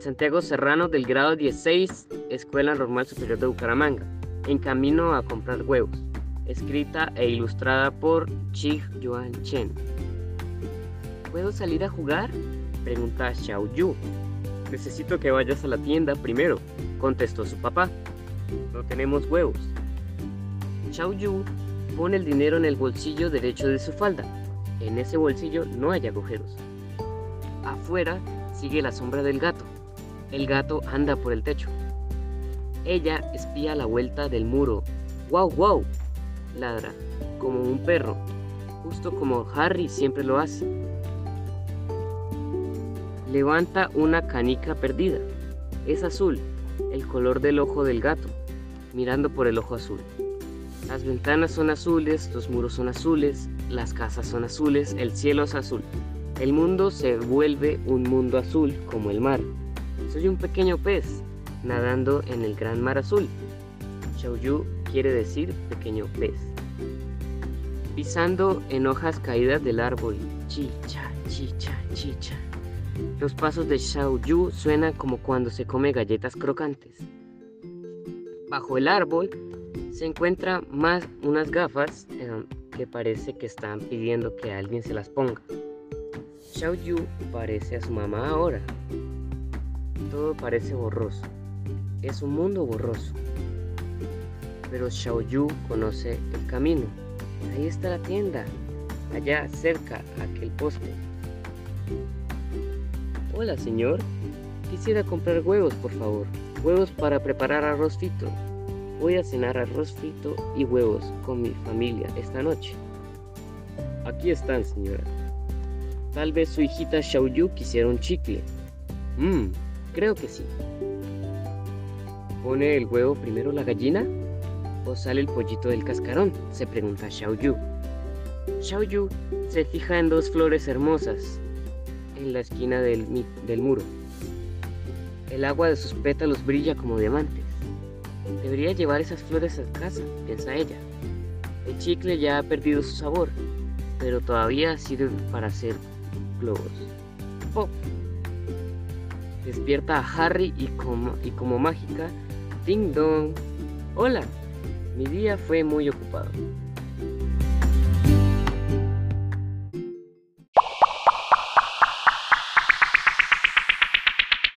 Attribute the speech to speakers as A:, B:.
A: Santiago Serrano del grado 16, Escuela Normal Superior de Bucaramanga, en camino a comprar huevos, escrita e ilustrada por Chi Yuan Chen. ¿Puedo salir a jugar? Pregunta Xiao Yu. Necesito que vayas a la tienda primero, contestó su papá. No tenemos huevos. Xiao Yu pone el dinero en el bolsillo derecho de su falda. En ese bolsillo no hay agujeros. Afuera sigue la sombra del gato. El gato anda por el techo. Ella espía la vuelta del muro. ¡Wow, wow! Ladra, como un perro, justo como Harry siempre lo hace. Levanta una canica perdida. Es azul, el color del ojo del gato, mirando por el ojo azul. Las ventanas son azules, los muros son azules, las casas son azules, el cielo es azul. El mundo se vuelve un mundo azul como el mar. Soy un pequeño pez nadando en el gran mar azul. Xiaoyu quiere decir pequeño pez. Pisando en hojas caídas del árbol. Chicha, chicha, chicha. Los pasos de Xiaoyu suenan como cuando se come galletas crocantes. Bajo el árbol se encuentran más unas gafas eh, que parece que están pidiendo que alguien se las ponga. Xiao Yu parece a su mamá ahora. Todo parece borroso. Es un mundo borroso. Pero Xiao Yu conoce el camino. Ahí está la tienda. Allá cerca, aquel poste. Hola, señor. Quisiera comprar huevos, por favor. Huevos para preparar arroz frito. Voy a cenar arroz frito y huevos con mi familia esta noche. Aquí están, señora. Tal vez su hijita Xiaoyu quisiera un chicle. Mmm, creo que sí. ¿Pone el huevo primero la gallina? ¿O sale el pollito del cascarón? Se pregunta Xiaoyu. Xiaoyu se fija en dos flores hermosas en la esquina del, del muro. El agua de sus pétalos brilla como diamantes. Debería llevar esas flores a casa, piensa ella. El chicle ya ha perdido su sabor, pero todavía sirve para hacer ¡Pop! Despierta a Harry y como, y como mágica, ¡Ding dong! ¡Hola! Mi día fue muy ocupado.